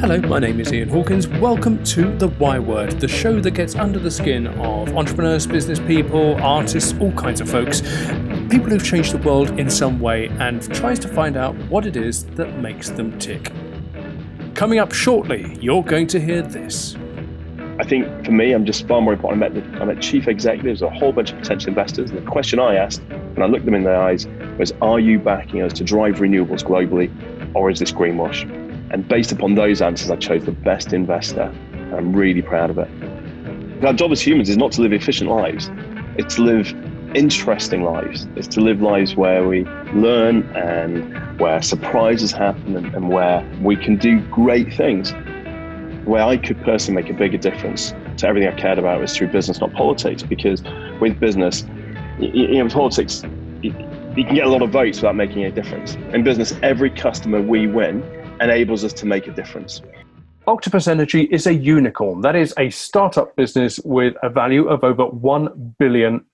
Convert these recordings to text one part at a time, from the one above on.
Hello, my name is Ian Hawkins. Welcome to The Why Word, the show that gets under the skin of entrepreneurs, business people, artists, all kinds of folks, people who've changed the world in some way and tries to find out what it is that makes them tick. Coming up shortly, you're going to hear this. I think for me, I'm just far more important. I met, I met chief executives, a whole bunch of potential investors, and the question I asked and I looked them in the eyes was, "Are you backing us to drive renewables globally, or is this greenwash?" And based upon those answers, I chose the best investor. And I'm really proud of it. Our job as humans is not to live efficient lives, it's to live interesting lives. It's to live lives where we learn and where surprises happen and, and where we can do great things. Where I could personally make a bigger difference to everything I cared about was through business, not politics. Because with business, you know, politics, you can get a lot of votes without making a difference. In business, every customer we win enables us to make a difference. Octopus Energy is a unicorn. That is a startup business with a value of over £1 billion.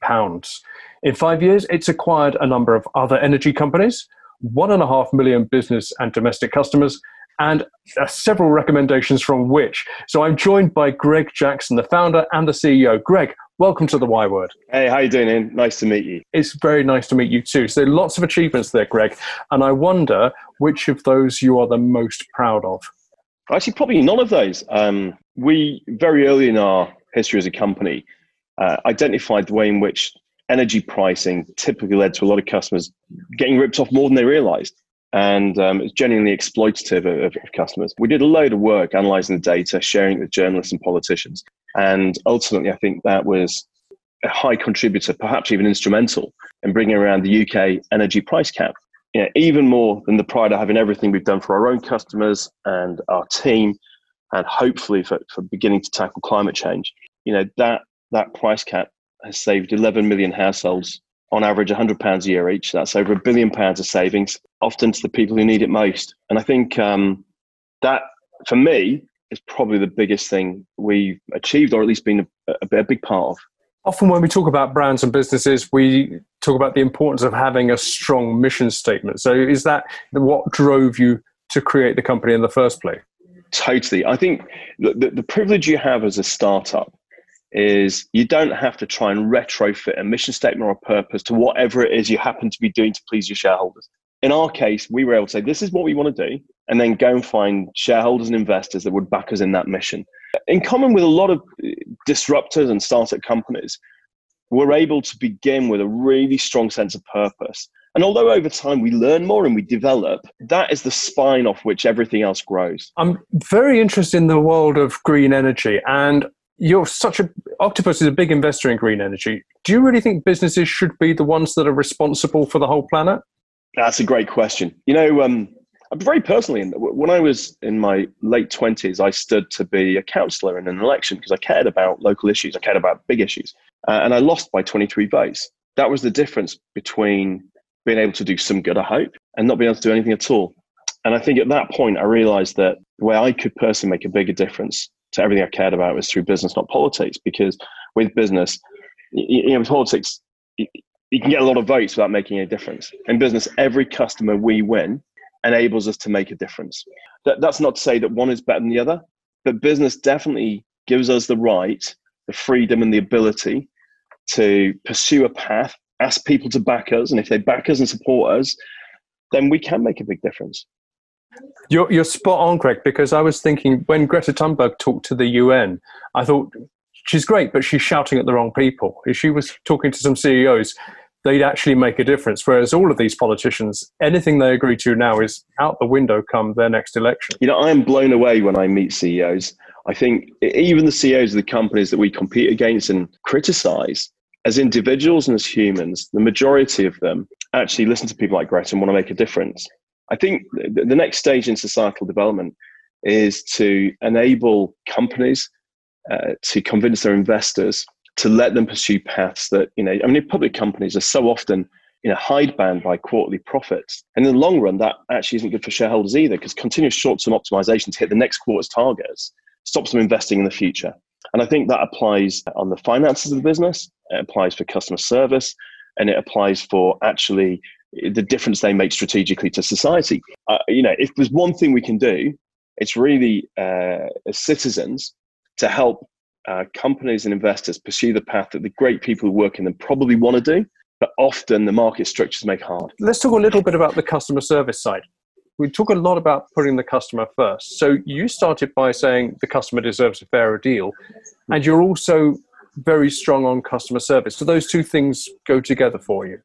In five years, it's acquired a number of other energy companies, one and a half million business and domestic customers, and uh, several recommendations from which. So I'm joined by Greg Jackson, the founder and the CEO. Greg, welcome to the Why Word. Hey, how you doing, Ian? Nice to meet you. It's very nice to meet you too. So lots of achievements there, Greg. And I wonder which of those you are the most proud of. Actually, probably none of those. Um, we very early in our history as a company uh, identified the way in which energy pricing typically led to a lot of customers getting ripped off more than they realized. And um, it's genuinely exploitative of, of, customers. We did a load of work analyzing the data, sharing it with journalists and politicians. And ultimately, I think that was a high contributor, perhaps even instrumental, in bringing around the UK energy price cap you know, even more than the pride of having everything we've done for our own customers and our team, and hopefully for, for beginning to tackle climate change, you know, that, that price cap has saved 11 million households on average £100 a year each. That's over a billion pounds of savings, often to the people who need it most. And I think um, that, for me, is probably the biggest thing we've achieved, or at least been a, a, a big part of often when we talk about brands and businesses, we talk about the importance of having a strong mission statement. So, is that what drove you to create the company in the first place? Totally. I think the, the privilege you have as a startup is you don't have to try and retrofit a mission statement or a purpose to whatever it is you happen to be doing to please your shareholders. In our case, we were able to say, this is what we want to do, and then go and find shareholders and investors that would back us in that mission. In common with a lot of disruptors and startup companies, we're able to begin with a really strong sense of purpose. And although over time we learn more and we develop, that is the spine off which everything else grows. I'm very interested in the world of green energy and you're such a octopus is a big investor in green energy do you really think businesses should be the ones that are responsible for the whole planet that's a great question you know um, very personally, when I was in my late 20s, I stood to be a councillor in an election because I cared about local issues, I cared about big issues, uh, and I lost by 23 votes. That was the difference between being able to do some good, I hope, and not being able to do anything at all. And I think at that point, I realized that where I could personally make a bigger difference to everything I cared about was through business, not politics. Because with business, you know, with politics, you can get a lot of votes without making a difference. In business, every customer we win enables us to make a difference. That, that's not to say that one is better than the other, but business definitely gives us the right, the freedom, and the ability to pursue a path, ask people to back us, and if they back us and support us, then we can make a big difference. You're, you're spot on, Greg, because I was thinking when Greta Thunberg talked to the UN, I thought she's great, but she's shouting at the wrong people. If she was talking to some CEOs, they'd actually make a difference. Whereas all of these politicians, anything they agree to now is out the window come their next election. You know, I am blown away when I meet CEOs. I think even the CEOs of the companies that we compete against and criticize, as individuals and as humans, the majority of them actually listen to people like Greta and want to make a difference. I think the next stage in societal development is to enable companies uh, to convince their investors to let them pursue paths that, you know, I mean, public companies are so often you know, hidebound by quarterly profits. And in the long run, that actually isn't good for shareholders either because continuous short term optimization to hit the next quarter's targets stops them investing in the future. And I think that applies on the finances of the business, it applies for customer service, and it applies for actually the difference they make strategically to society. Uh, you know, if there's one thing we can do, it's really uh, as citizens to help uh, companies and investors pursue the path that the great people who work in them probably want to do, but often the market structures make hard. Let's talk a little bit about the customer service side. We talk a lot about putting the customer first. So you started by saying the customer deserves a fairer deal, and you're also very strong on customer service. So those two things go together for you.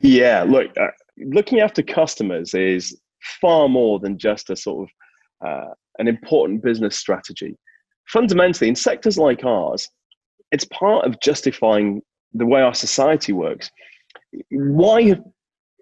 Yeah, look, uh, looking after customers is far more than just a sort of uh, an important business strategy. Fundamentally, in sectors like ours, it's part of justifying the way our society works. Why have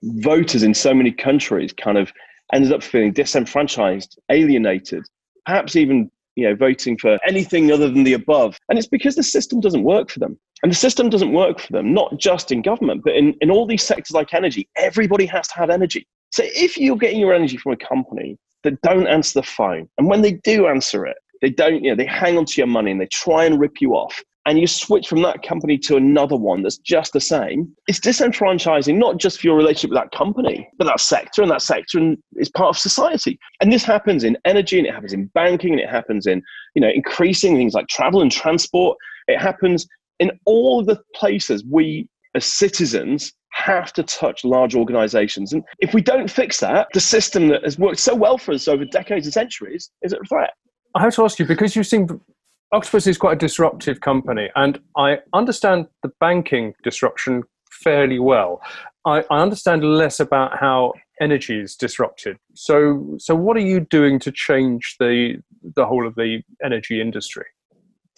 voters in so many countries kind of ended up feeling disenfranchised, alienated, perhaps even you know voting for anything other than the above? And it's because the system doesn't work for them. And the system doesn't work for them, not just in government, but in, in all these sectors like energy. Everybody has to have energy. So if you're getting your energy from a company that don't answer the phone, and when they do answer it, they don't, you know, they hang on to your money and they try and rip you off, and you switch from that company to another one that's just the same, it's disenfranchising not just for your relationship with that company, but that sector, and that sector and is part of society. And this happens in energy, and it happens in banking, and it happens in, you know, increasing things like travel and transport. It happens in all the places we as citizens have to touch large organizations. And if we don't fix that, the system that has worked so well for us over decades and centuries is at threat. I have to ask you because you seem Octopus is quite a disruptive company, and I understand the banking disruption fairly well. I, I understand less about how energy is disrupted. So, so what are you doing to change the the whole of the energy industry?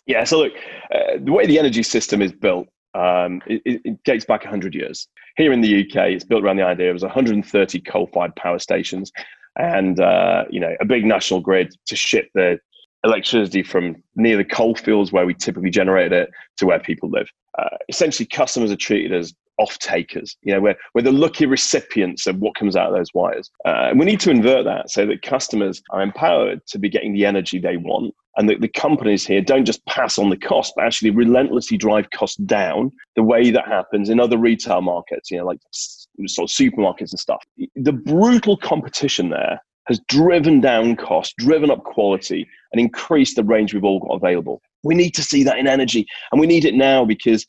Yeah, so look, uh, the way the energy system is built, um, it, it, dates back 100 years. Here in the UK, it's built around the idea of 130 coal-fired power stations and uh, you know a big national grid to ship the electricity from near the coal fields where we typically generate it to where people live. Uh, essentially, customers are treated as off takers. You know, we're, we're the lucky recipients of what comes out of those wires. Uh, and we need to invert that so that customers are empowered to be getting the energy they want. And that the companies here don't just pass on the cost, but actually relentlessly drive costs down the way that happens in other retail markets, you know, like sort of supermarkets and stuff. The brutal competition there has driven down cost, driven up quality, and increased the range we've all got available. We need to see that in energy, and we need it now because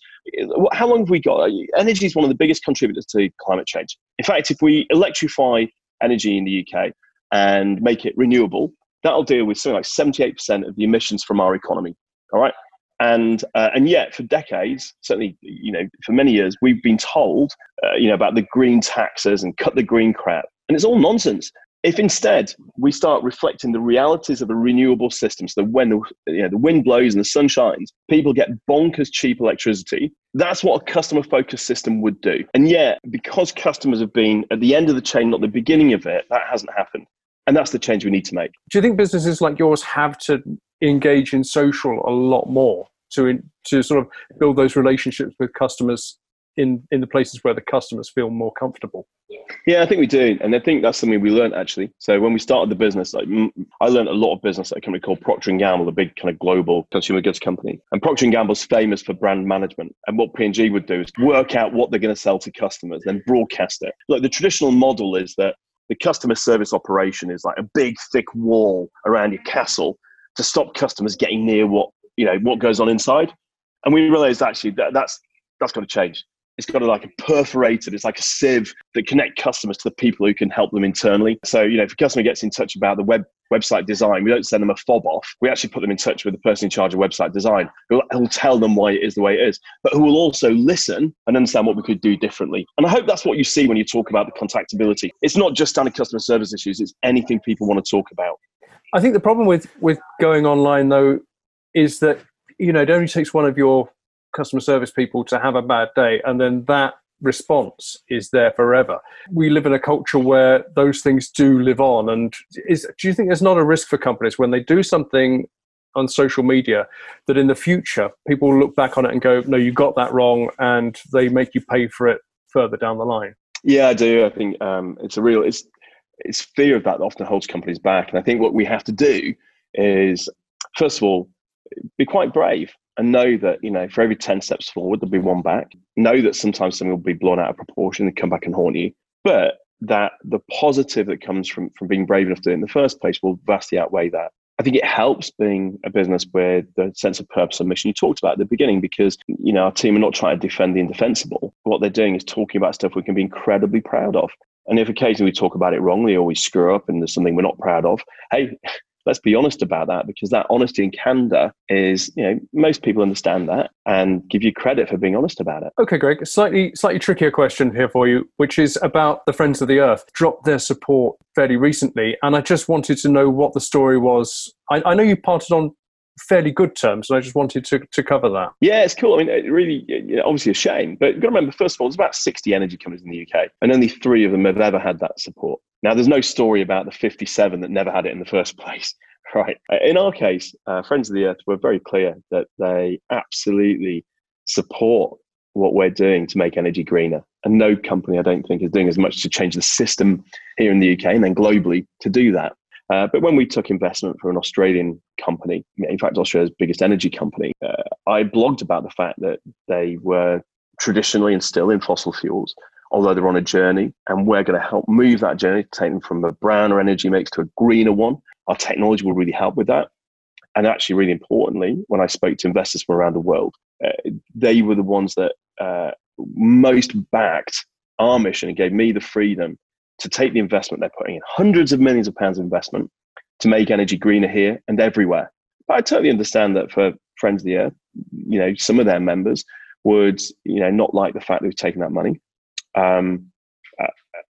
how long have we got? Energy is one of the biggest contributors to climate change. In fact, if we electrify energy in the UK and make it renewable, that'll deal with something like 78% of the emissions from our economy. All right. And, uh, and yet, for decades, certainly, you know, for many years, we've been told, uh, you know, about the green taxes and cut the green crap, and it's all nonsense. If instead we start reflecting the realities of a renewable system, so that when the, you know, the wind blows and the sun shines, people get bonkers cheap electricity, that's what a customer focused system would do. And yet, because customers have been at the end of the chain, not the beginning of it, that hasn't happened. And that's the change we need to make. Do you think businesses like yours have to engage in social a lot more to, to sort of build those relationships with customers in in the places where the customers feel more comfortable yeah i think we do and i think that's something we learned actually. So when we started the business like i learned a lot of business at a company called procter & gamble a big kind of global consumer goods company. And procter & gamble's famous for brand management. And what p&g would do is work out what they're going to sell to customers then broadcast it. Like the traditional model is that the customer service operation is like a big thick wall around your castle to stop customers getting near what you know what goes on inside. And we realized actually that that's that's got to change it's got a, like a perforated, it's like a sieve that connect customers to the people who can help them internally. So, you know, if a customer gets in touch about the web website design, we don't send them a fob off. We actually put them in touch with the person in charge of website design who will tell them why it is the way it is, but who will also listen and understand what we could do differently. And I hope that's what you see when you talk about the contactability. It's not just standard customer service issues, it's anything people want to talk about. I think the problem with, with going online though is that, you know, it only takes one of your customer service people to have a bad day and then that response is there forever. We live in a culture where those things do live on. And is, do you think there's not a risk for companies when they do something on social media that in the future people look back on it and go, no, you got that wrong, and they make you pay for it further down the line? Yeah, I do. I think um, it's a real it's it's fear of that that often holds companies back. And I think what we have to do is, first of all, be quite brave and know that you know for every 10 steps forward there'll be one back know that sometimes something will be blown out of proportion and come back and haunt you but that the positive that comes from from being brave enough to do it in the first place will vastly outweigh that. I think it helps being a business with the sense of purpose and mission you talked about at the beginning because you know our team are not trying to defend the indefensible. What they're doing is talking about stuff we can be incredibly proud of. And if occasionally we talk about it wrongly or we screw up and there's something we're not proud of, hey, let's be honest about that because that honesty and candor is you know most people understand that and give you credit for being honest about it. Okay greg slightly slightly trickier question here for you which is about the friends of the earth dropped their support fairly recently and i just wanted to know what the story was. I, I know you parted on fairly good terms. And I just wanted to, to cover that. Yeah, it's cool. I mean, it really, obviously a shame, but you've got to remember, first of all, there's about 60 energy companies in the UK, and only three of them have ever had that support. Now, there's no story about the 57 that never had it in the first place. Right. In our case, uh, Friends of the Earth were very clear that they absolutely support what we're doing to make energy greener. And no company, I don't think, is doing as much to change the system here in the UK and then globally to do that. Uh, but when we took investment from an Australian company, in fact, Australia's biggest energy company, uh, I blogged about the fact that they were traditionally and still in fossil fuels, although they're on a journey, and we're going to help move that journey, take them from a browner energy mix to a greener one. Our technology will really help with that. And actually, really importantly, when I spoke to investors from around the world, uh, they were the ones that uh, most backed our mission and gave me the freedom to take the investment they're putting in, hundreds of millions of pounds of investment to make energy greener here and everywhere. But I totally understand that for Friends of the Earth, you know, some of their members would, you know, not like the fact that they've taken that money. Um, uh,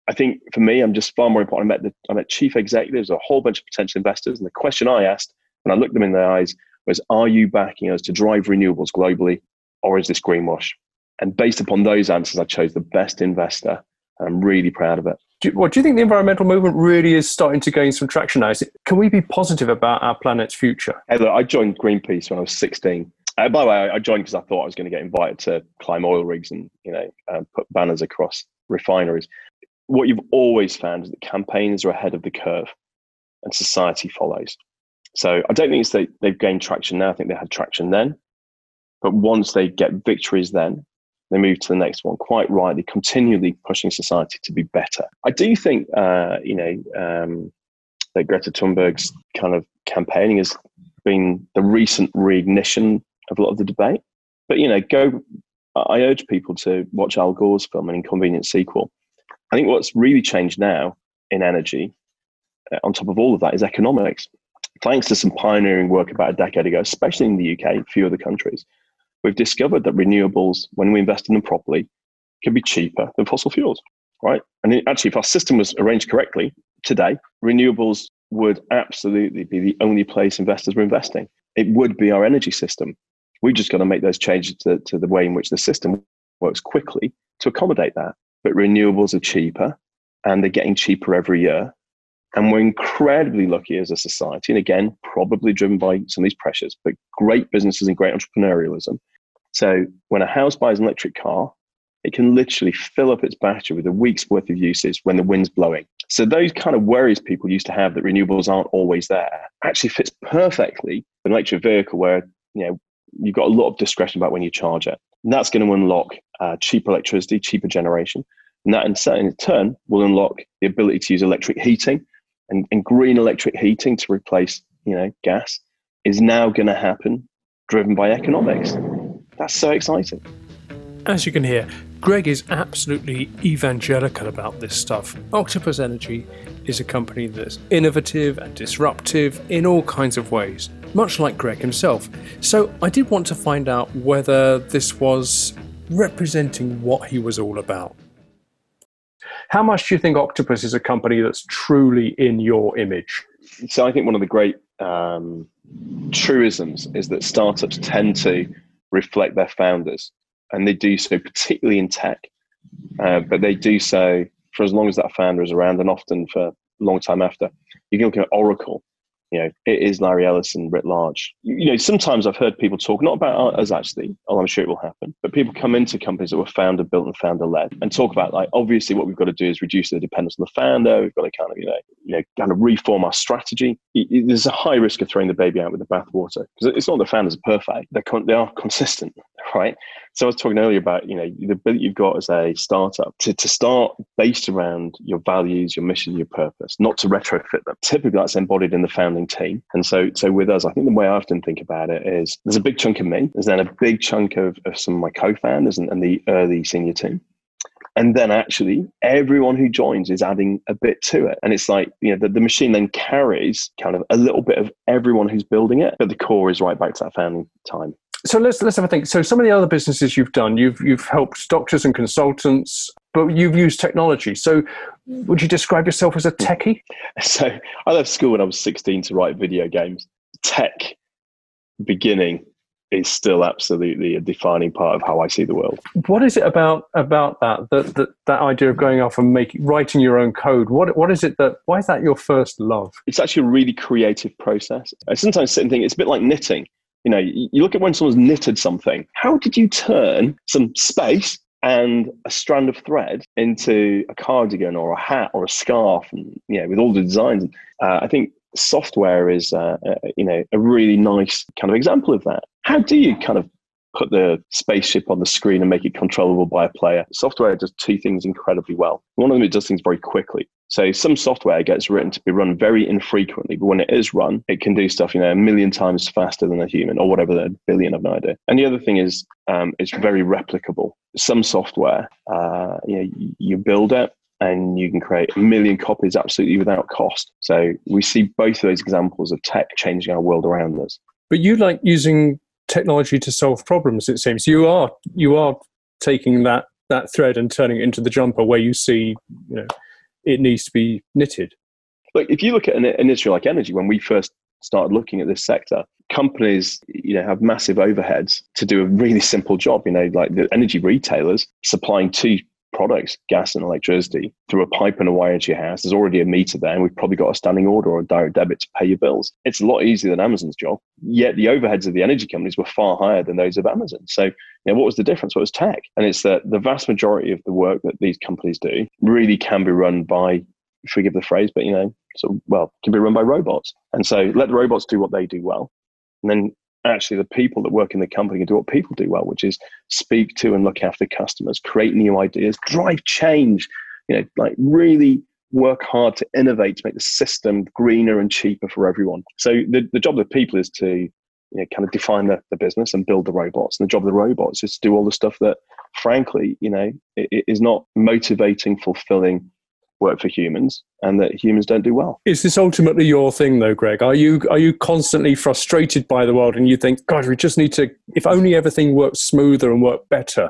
I think for me, I'm just far more important. I met the, I met chief executives, a whole bunch of potential investors, and the question I asked when I looked them in the eyes was, "Are you backing us to drive renewables globally, or is this greenwash?" And based upon those answers, I chose the best investor. and I'm really proud of it. Do what do you think the environmental movement really is starting to gain some traction now? It, can we be positive about our planet's future? Hey, look, I joined Greenpeace when I was 16. Uh, by the way, I joined because I thought I was going to get invited to climb oil rigs and you know uh, put banners across refineries. What you've always found is that campaigners are ahead of the curve, and society follows. So I don't think it's they've gained traction now. I think they had traction then, but once they get victories, then they move to the next one. Quite rightly, continually pushing society to be better. I do think, uh, you know, um, that Greta Thunberg's kind of campaigning has been the recent reignition of a lot of the debate. But you know, go. I urge people to watch Al Gore's film, An Inconvenient Sequel. I think what's really changed now in energy, uh, on top of all of that, is economics. Thanks to some pioneering work about a decade ago, especially in the UK, a few other countries, we've discovered that renewables, when we invest in them properly, can be cheaper than fossil fuels, right? And actually, if our system was arranged correctly today, renewables would absolutely be the only place investors were investing. It would be our energy system. We've just got to make those changes to, to the way in which the system works quickly to accommodate that. But renewables are cheaper and they're getting cheaper every year. And we're incredibly lucky as a society, and again, probably driven by some of these pressures, but great businesses and great entrepreneurialism. So when a house buys an electric car, it can literally fill up its battery with a week's worth of uses when the wind's blowing. So those kind of worries people used to have that renewables aren't always there actually fits perfectly an electric vehicle where you know you've got a lot of discretion about when you charge it. And that's going to unlock uh, cheaper electricity, cheaper generation. And that in turn will unlock the ability to use electric heating and, and green electric heating to replace, you know, gas is now going to happen driven by economics. That's so exciting. As you can hear, Greg is absolutely evangelical about this stuff. Octopus Energy is a company that's innovative and disruptive in all kinds of ways, much like Greg himself. So I did want to find out whether this was representing what he was all about. How much do you think Octopus is a company that's truly in your image? So I think one of the great um, truisms is that startups tend to reflect their founders, and they do so particularly in tech. Uh, but they do so for as long as that founder is around, and often for a long time after. You can look at Oracle you know, it is Larry Ellison writ large. You know, sometimes I've heard people talk, not about us actually, although I'm sure it will happen, but people come into companies that were founder built and founder led and talk about like, obviously what we've got to do is reduce the dependence on the founder. We've got to kind of, you know, you know, kind of reform our strategy. There's a high risk of throwing the baby out with the bathwater because it's not the founders are perfect. They're, con- they are consistent, right? So I was talking earlier about, you know, the ability you've got as a startup to, to start based around your values, your mission, your purpose, not to retrofit them. Typically that's embodied in the founding team. And so so with us, I think the way I often think about it is there's a big chunk of me, there's then a big chunk of, of some of my co-founders and, and the early senior team and then actually everyone who joins is adding a bit to it and it's like you know the, the machine then carries kind of a little bit of everyone who's building it but the core is right back to that founding time so let's let's have a think so some of the other businesses you've done you've you've helped doctors and consultants but you've used technology so would you describe yourself as a hmm. techie so i left school when i was 16 to write video games tech beginning is still absolutely a defining part of how I see the world. What is it about about that that that, that idea of going off and making writing your own code? What what is it that why is that your first love? It's actually a really creative process. I sometimes sit and think it's a bit like knitting. You know, you look at when someone's knitted something. How did you turn some space and a strand of thread into a cardigan or a hat or a scarf, and you know, with all the designs? Uh, I think software is, uh, uh, you know, a really nice kind of example of that. How do you kind of put the spaceship on the screen and make it controllable by a player? Software does two things incredibly well. One of them, it does things very quickly. So some software gets written to be run very infrequently, but when it is run, it can do stuff, you know, a million times faster than a human or whatever, a billion, I've no idea. And the other thing is um, it's very replicable. Some software, uh, you know, you build it, and you can create a million copies absolutely without cost. So we see both of those examples of tech changing our world around us. But you like using technology to solve problems. It seems you are you are taking that that thread and turning it into the jumper where you see you know it needs to be knitted. Look, if you look at an industry like energy, when we first started looking at this sector, companies you know have massive overheads to do a really simple job. You know, like the energy retailers supplying two products, gas and electricity, through a pipe and a wire into your house. There's already a meter there, and we've probably got a standing order or a direct debit to pay your bills. It's a lot easier than Amazon's job. Yet the overheads of the energy companies were far higher than those of Amazon. So, you know, what was the difference? What was tech? And it's that the vast majority of the work that these companies do really can be run by, forgive the phrase, but you know, so well, can be run by robots. And so let the robots do what they do well. And then actually the people that work in the company can do what people do well, which is speak to and look after customers, create new ideas, drive change, you know, like really work hard to innovate to make the system greener and cheaper for everyone. So the, the job of the people is to you know, kind of define the, the business and build the robots. And the job of the robots is to do all the stuff that, frankly, you know, it, it is not motivating, fulfilling, work for humans and that humans don't do well. Is this ultimately your thing though, Greg? Are you are you constantly frustrated by the world and you think, God, we just need to if only everything worked smoother and worked better?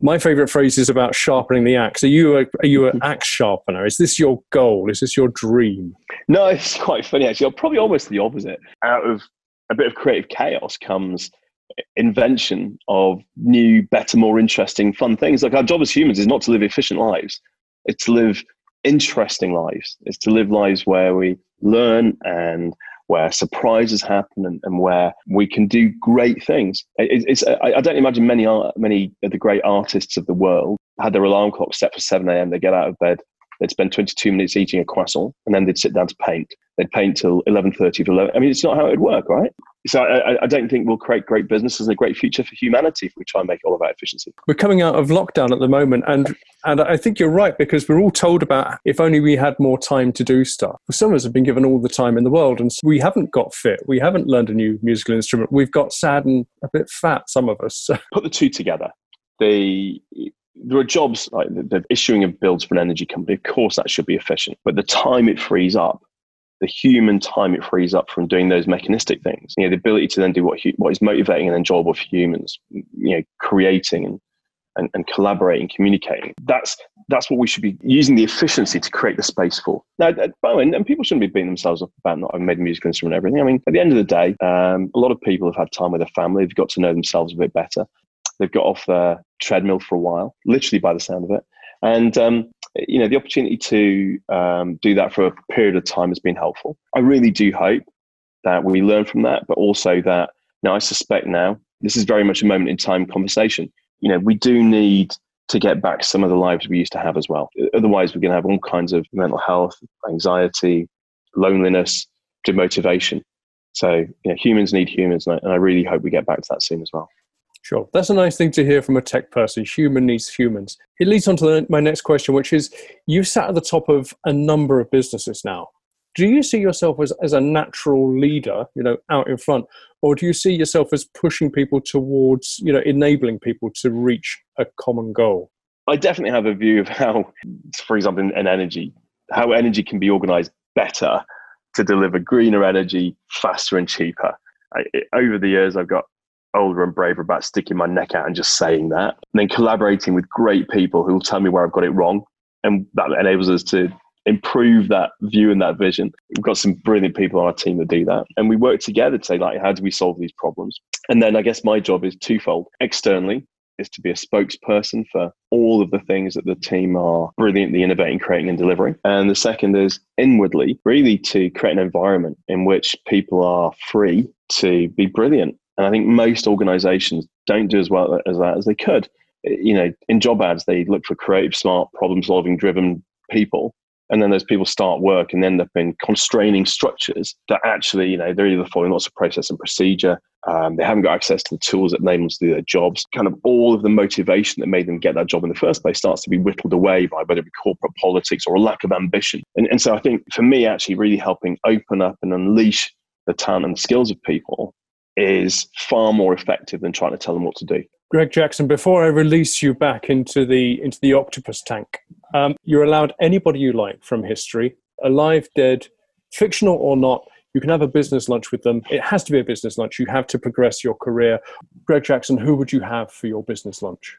My favorite phrase is about sharpening the axe. Are you a, are you an axe sharpener? Is this your goal? Is this your dream? No, it's quite funny actually. You're probably almost the opposite. Out of a bit of creative chaos comes invention of new, better, more interesting, fun things. Like our job as humans is not to live efficient lives; it's to live interesting lives. is to live lives where we learn and where surprises happen and, and where we can do great things. It, it's, I, I, don't imagine many many of the great artists of the world had their alarm clock set for 7 a.m. They get out of bed, they'd spend 22 minutes eating a croissant, and then they'd sit down to paint. They'd paint till 11.30 to 11. I mean, it's not how it would work, right? So I, I, don't think we'll create great businesses and a great future for humanity if we try and make it all about efficiency. We're coming out of lockdown at the moment, and and I think you're right because we're all told about if only we had more time to do stuff. Some of us have been given all the time in the world, and we haven't got fit. We haven't learned a new musical instrument. We've got sad and a bit fat. Some of us. Put the two together. The there are jobs like the, the issuing of bills for an energy company. Of course, that should be efficient, but the time it frees up the human time it frees up from doing those mechanistic things. You know, the ability to then do what what is motivating and enjoyable for humans. You know, creating and and, and collaborating, communicating. That's that's what we should be using the efficiency to create the space for. Now, by the way, and people shouldn't be beating themselves up about not having made a musical instrument and everything. I mean, at the end of the day, um, a lot of people have had time with their family. They've got to know themselves a bit better. They've got off their treadmill for a while, literally by the sound of it. And um, you know, the opportunity to um, do that for a period of time has been helpful. I really do hope that we learn from that, but also that now I suspect now this is very much a moment in time conversation. You know, we do need to get back some of the lives we used to have as well. Otherwise, we're going to have all kinds of mental health, anxiety, loneliness, demotivation. So, you know, humans need humans, and I, and I really hope we get back to that soon as well. Sure. That's a nice thing to hear from a tech person. Human needs humans. It leads on to my next question, which is you sat at the top of a number of businesses now. Do you see yourself as, as a natural leader, you know, out in front, or do you see yourself as pushing people towards, you know, enabling people to reach a common goal? I definitely have a view of how, for example, in energy, how energy can be organized better to deliver greener energy faster and cheaper. I, over the years, I've got older and braver about sticking my neck out and just saying that, and then collaborating with great people who will tell me where I've got it wrong, and that enables us to improve that view and that vision. We've got some brilliant people on our team that do that, and we work together to say like, how do we solve these problems? And then I guess my job is twofold: externally is to be a spokesperson for all of the things that the team are brilliantly innovating, creating, and delivering. And the second is inwardly, really to create an environment in which people are free to be brilliant and I think most organizations don't do as well as that as they could. You know, in job ads, they look for creative, smart, problem solving driven people. And then those people start work and end up in constraining structures that actually, you know, they're either following lots of process and procedure. Um, they haven't got access to the tools that enable them to do their jobs. Kind of all of the motivation that made them get that job in the first place starts to be whittled away by whether it be corporate politics or a lack of ambition. And, and so I think for me, actually, really helping open up and unleash the talent and the skills of people is far more effective than trying to tell them what to do. Greg Jackson, before I release you back into the into the octopus tank, um, you're allowed anybody you like from history, alive, dead, fictional or not. You can have a business lunch with them. It has to be a business lunch. You have to progress your career. Greg Jackson, who would you have for your business lunch?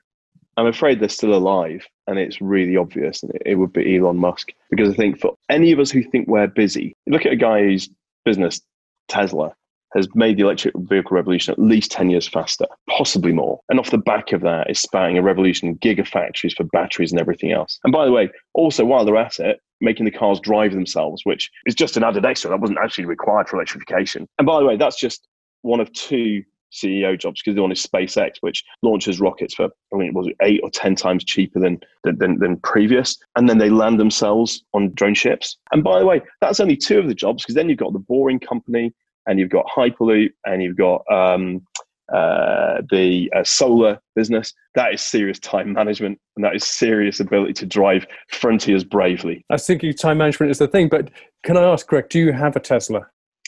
I'm afraid they're still alive, and it's really obvious. And it would be Elon Musk because I think for any of us who think we're busy, look at a guy whose business Tesla has made the electric vehicle revolution at least 10 years faster, possibly more. And off the back of that is spouting a revolution in gigafactories for batteries and everything else. And by the way, also while they're at it, making the cars drive themselves, which is just an added extra that wasn't actually required for electrification. And by the way, that's just one of two CEO jobs because the one is SpaceX, which launches rockets for I mean, it was it eight or ten times cheaper than, than than previous, and then they land themselves on drone ships. And by the way, that's only two of the jobs because then you've got the Boring Company, and you've got Hyperloop, and you've got um, uh, the uh, solar business. That is serious time management, and that is serious ability to drive frontiers bravely. I was thinking time management is the thing, but can I ask, Greg, do you have a Tesla?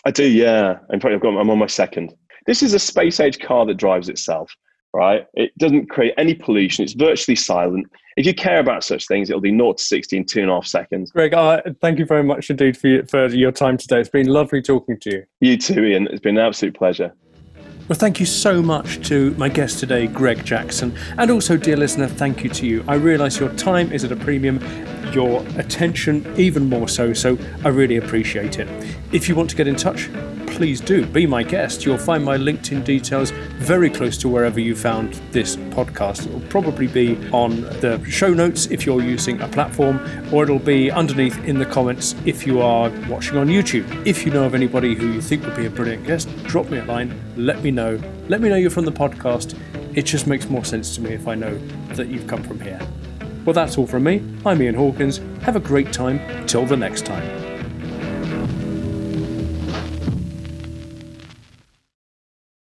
I do, yeah. In fact, I've got, I'm on my second. This is a space age car that drives itself, right? It doesn't create any pollution. It's virtually silent if you care about such things, it'll be 0 to 60 in two and a half seconds. Greg, uh, thank you very much indeed for, for your time today. It's been lovely talking to you. You too, Ian. It's been an absolute pleasure. Well, thank you so much to my guest today, Greg Jackson. And also, dear listener, thank you to you. I realise your time is at a premium, your attention even more so, so I really appreciate it. If you want to get in touch, please do be my guest. You'll find my LinkedIn details very close to wherever you found this podcast. It will probably be on the show notes if you're using a platform, or it'll be underneath in the comments if you are watching on YouTube. If you know of anybody who you think would be a brilliant guest, drop me a line, let me know. Let me know you're from the podcast. It just makes more sense to me if I know that you've come from here. Well, that's all from me. I'm Ian Hawkins. Have a great time. Till the next time.